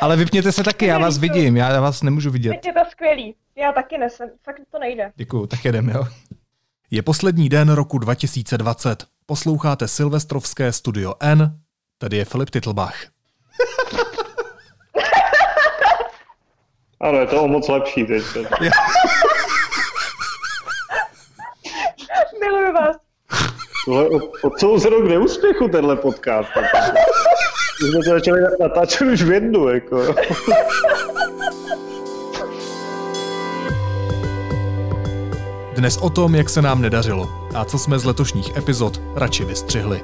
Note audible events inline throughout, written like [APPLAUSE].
Ale vypněte se taky, já vás vidím, já vás nemůžu vidět. Teď je to skvělý. Já taky nesem, fakt to nejde. Děkuju, tak jedem, jo. Je poslední den roku 2020. Posloucháte Silvestrovské studio N, tady je Filip Titlbach. Ano, je to o moc lepší teď. Miluju vás. Tohle celou rok neúspěchu tenhle podcast. My jsme to začali natáčet už v jednu, jako. Dnes o tom, jak se nám nedařilo a co jsme z letošních epizod radši vystřihli.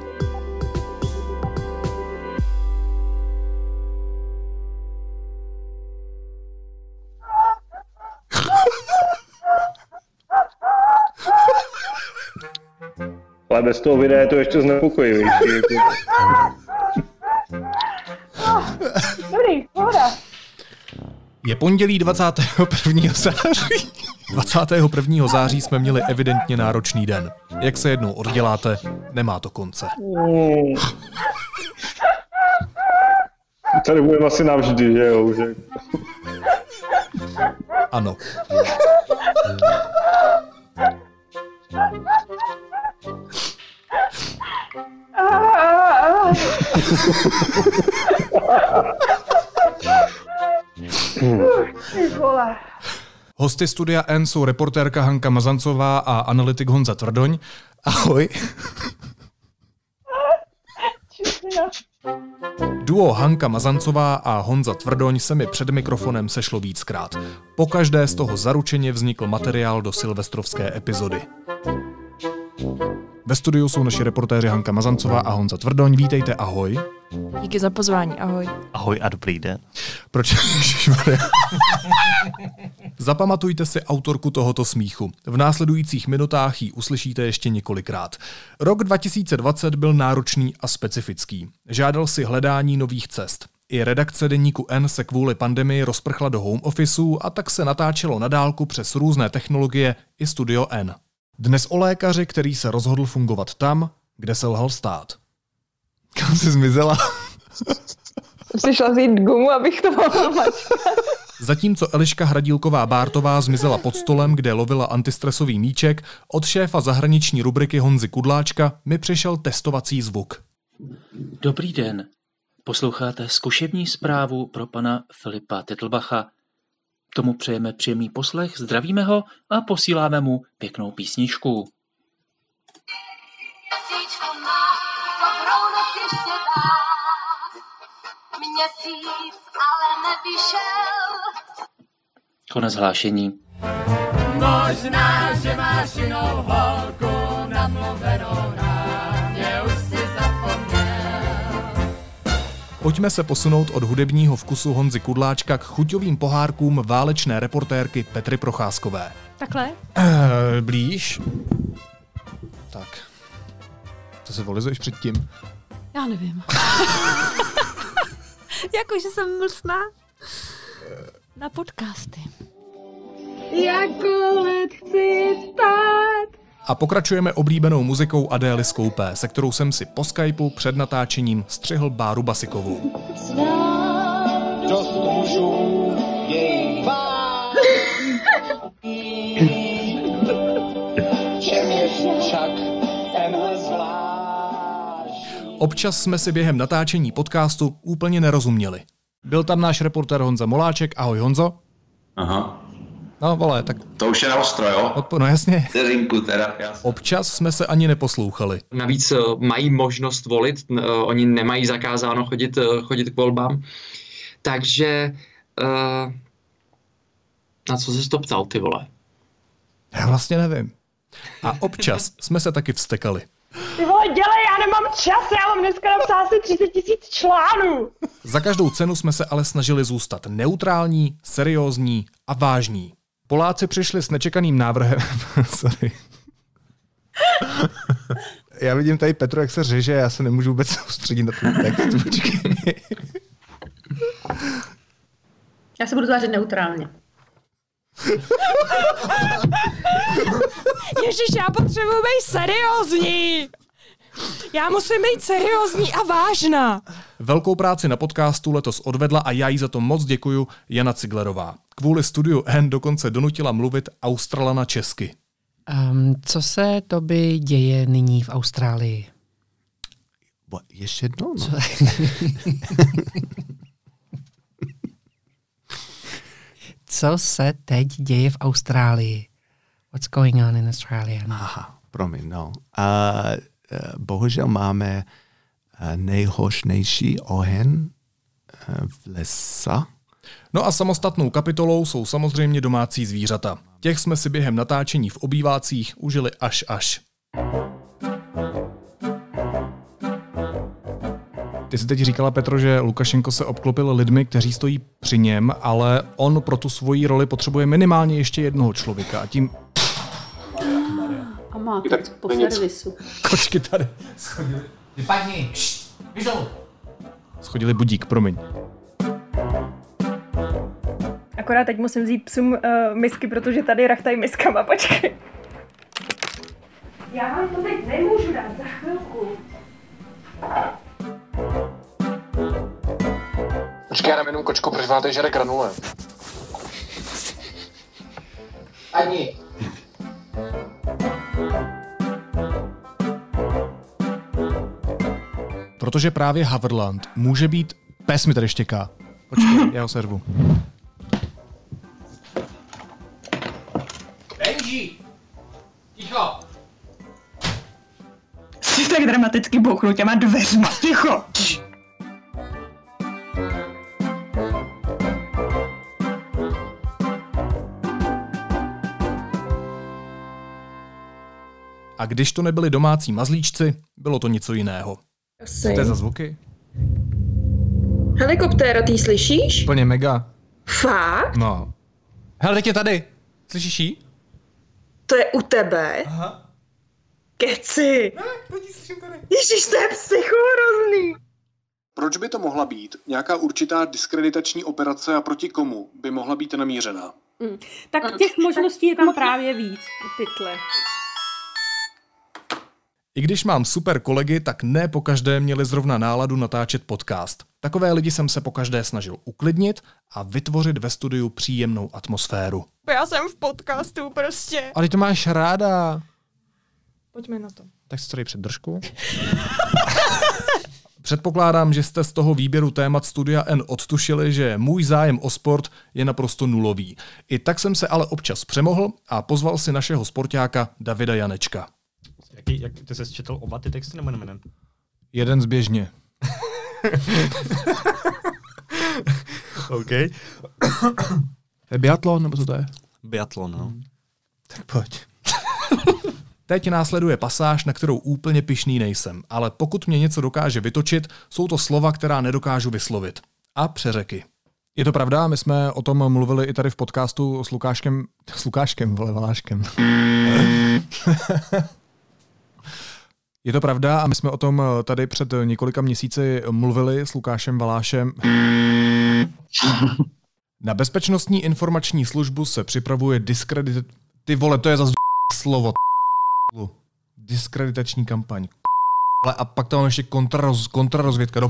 Ale bez toho videa je to ještě znepokojivější. Je pondělí 21. září. 21. září jsme měli evidentně náročný den. Jak se jednou odděláte, nemá to konce. Tady budeme asi navždy, že jo? Že... Ano. [LAUGHS] Hosty studia N jsou reportérka Hanka Mazancová a analytik Honza Tvrdoň. Ahoj. Duo Hanka Mazancová a Honza Tvrdoň se mi před mikrofonem sešlo víckrát. Po každé z toho zaručeně vznikl materiál do silvestrovské epizody. Ve studiu jsou naši reportéři Hanka Mazancová a Honza Tvrdoň. Vítejte, ahoj. Díky za pozvání, ahoj. Ahoj a dobrý den. Proč? [LAUGHS] Zapamatujte si autorku tohoto smíchu. V následujících minutách ji uslyšíte ještě několikrát. Rok 2020 byl náročný a specifický. Žádal si hledání nových cest. I redakce deníku N se kvůli pandemii rozprchla do home officeů a tak se natáčelo na dálku přes různé technologie i Studio N. Dnes o lékaři, který se rozhodl fungovat tam, kde se lhal stát. Kam jsi zmizela? Jsem si šla vzít gumu, abych to mohla mačkat. Zatímco Eliška Hradílková Bártová zmizela pod stolem, kde lovila antistresový míček, od šéfa zahraniční rubriky Honzy Kudláčka mi přišel testovací zvuk. Dobrý den. Posloucháte zkušební zprávu pro pana Filipa Titlbacha. Tomu přejeme příjemný poslech, zdravíme ho a posíláme mu pěknou písničku. Měsíčko Měsíc ale nevyšel. Konec hlášení. Možná, že máš jinou holku namluvenou na mě, už si zapomněl. Pojďme se posunout od hudebního vkusu Honzy Kudláčka k chuťovým pohárkům válečné reportérky Petry Procházkové. Takhle? Uh, blíž. Tak. Co se volizuješ předtím? Já nevím. [LAUGHS] [LAUGHS] jako, že jsem mlsná? Na podcasty. Jako let chci vstát. A pokračujeme oblíbenou muzikou Adély Skoupé, se kterou jsem si po Skypeu před natáčením střihl Báru Basikovou. Dost Občas jsme si během natáčení podcastu úplně nerozuměli. Byl tam náš reportér Honza Moláček. Ahoj Honzo. Aha, No vole, tak to už je na ostro, jo? odpo- no jasně. Vteřinku teda, jasně. Občas jsme se ani neposlouchali. Navíc eh, mají možnost volit, eh, oni nemají zakázáno chodit, eh, chodit k volbám. Takže uh, na co jsi to ptal, ty vole? Já vlastně nevím. A občas jsme se taky vstekali. Čas, já mám dneska napsat asi 30 tisíc článů. Za každou cenu jsme se ale snažili zůstat neutrální, seriózní a vážní. Poláci přišli s nečekaným návrhem. [LAUGHS] Sorry. Já vidím tady Petru, jak se řeže, já se nemůžu vůbec soustředit na ten text. Počkej. Já se budu tvářit neutrálně. Ježiš, já potřebuji být seriózní. Já musím být seriózní a vážná. Velkou práci na podcastu letos odvedla a já jí za to moc děkuju Jana Ciglerová. Kvůli studiu N dokonce donutila mluvit Australana česky. Um, co se tobě děje nyní v Austrálii? Bo, ještě jednou? No. [LAUGHS] Co? se teď děje v Austrálii? What's going on in Australia? Aha, promiň, no. A, uh, bohužel máme uh, nejhořnější oheň uh, v lesa. No a samostatnou kapitolou jsou samozřejmě domácí zvířata. Těch jsme si během natáčení v obývácích užili až až. Ty jsi teď říkala, Petro, že Lukašenko se obklopil lidmi, kteří stojí při něm, ale on pro tu svoji roli potřebuje minimálně ještě jednoho člověka a tím A má to Tak po servisu. kočky tady Vypadni! Běž schodili budík, promiň. Akorát teď musím vzít psům uh, misky, protože tady rachtají miskama, počkej. Já vám to teď nemůžu dát za chvilku. Počkej, já jenom kočku, proč máte žere granule? Ani. Protože právě Haverland může být... Pes mi tady štěká. Počkej, já ho servu. Benji! Ticho! Jsi tak dramaticky bouchnu těma dveřma, ticho. A když to nebyli domácí mazlíčci, bylo to něco jiného. Co to je za zvuky? Helikoptéra, ty slyšíš? Úplně mega. Fakt? No. Hele, teď je tady. Slyšíš jí? To je u tebe? Aha. Keci. Ne, teď slyším tady. Ježíš, to je psychohrozný. Proč by to mohla být? Nějaká určitá diskreditační operace a proti komu by mohla být namířená? Mm. Tak těch možností je tam právě víc. Pytle. I když mám super kolegy, tak ne po každé měli zrovna náladu natáčet podcast. Takové lidi jsem se po každé snažil uklidnit a vytvořit ve studiu příjemnou atmosféru. Já jsem v podcastu prostě. Ale ty to máš ráda. Pojďme na to. Tak si to dej před držku. [LAUGHS] Předpokládám, že jste z toho výběru témat Studia N odtušili, že můj zájem o sport je naprosto nulový. I tak jsem se ale občas přemohl a pozval si našeho sportáka Davida Janečka. Jaký, jak, ty jsi četl oba ty texty nebo nemenen? Jeden zběžně. OK. To je biatlon, nebo co to je? Biatlon, no. Tak pojď. Teď následuje pasáž, na kterou úplně pišný nejsem, ale pokud mě něco dokáže vytočit, jsou to slova, která nedokážu vyslovit. A přeřeky. Je to pravda, my jsme o tom mluvili i tady v podcastu s Lukáškem, s Lukáškem, vole, Valáškem. [LAUGHS] Je to pravda a my jsme o tom tady před několika měsíci mluvili s Lukášem Valášem. [LAUGHS] Na bezpečnostní informační službu se připravuje diskredit... Ty vole, to je zase slovo. Diskreditační kampaň. Ale a pak tam ještě kontraroz, kontrarozvědka do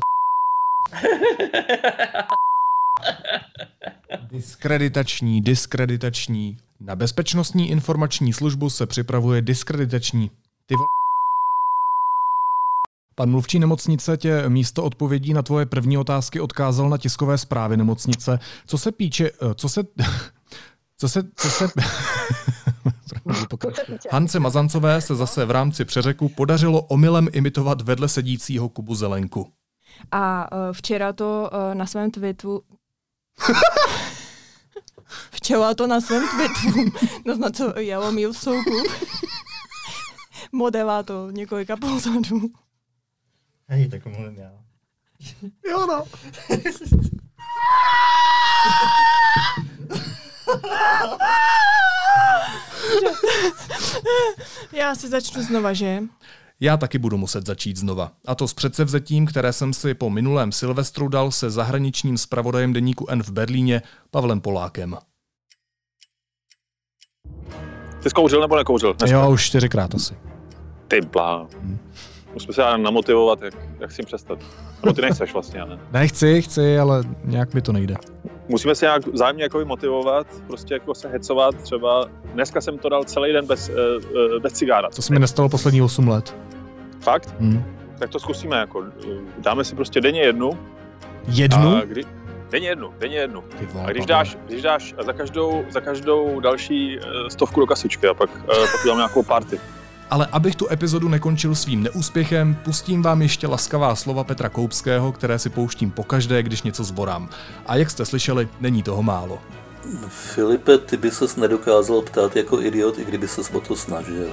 [LAUGHS] Diskreditační, diskreditační. Na bezpečnostní informační službu se připravuje diskreditační. Ty vo... Pan mluvčí nemocnice tě místo odpovědí na tvoje první otázky odkázal na tiskové zprávy nemocnice. Co se píče, eh, co se, [LAUGHS] co se, co se, [LAUGHS] Hance Mazancové se zase v rámci přeřeku podařilo omylem imitovat vedle sedícího Kubu Zelenku. A uh, [LAUGHS] včera to na svém tweetu... včera to na svém tweetu naznačil Jaromír Souku. Moderátor několika pozadů. Hej, tak mluvím já. Jo no. Já si začnu znova, že? Já taky budu muset začít znova. A to s předsevzetím, které jsem si po minulém Silvestru dal se zahraničním zpravodajem deníku N v Berlíně, Pavlem Polákem. Ty zkouřil nebo nekouřil? Dneska? Jo, už čtyřikrát asi. Ty blá. Musíme se namotivovat, jak, jak s tím přestat. Nebo ty nejseš vlastně, ne? Ne, chci, chci, ale nějak mi to nejde. Musíme se nějak vzájemně jako motivovat, prostě jako se hecovat třeba. Dneska jsem to dal celý den bez, uh, bez cigára. To se mi nestalo poslední 8 let. Fakt? Hmm. Tak to zkusíme jako. Dáme si prostě denně jednu. Jednu? A kdy, denně jednu, denně jednu. A když dáš, když dáš za každou, za každou další eh, stovku do kasičky a pak, pak uděláme nějakou party. Ale abych tu epizodu nekončil svým neúspěchem, pustím vám ještě laskavá slova Petra Koupského, které si pouštím pokaždé, když něco zvorám. A jak jste slyšeli, není toho málo. Filipe, ty by ses nedokázal ptát jako idiot, i kdyby ses o to snažil.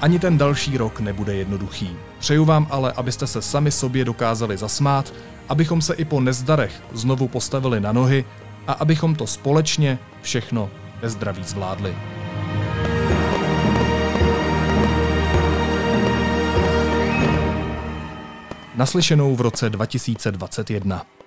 Ani ten další rok nebude jednoduchý. Přeju vám ale, abyste se sami sobě dokázali zasmát, abychom se i po nezdarech znovu postavili na nohy a abychom to společně všechno ve zdraví zvládli. Naslyšenou v roce 2021.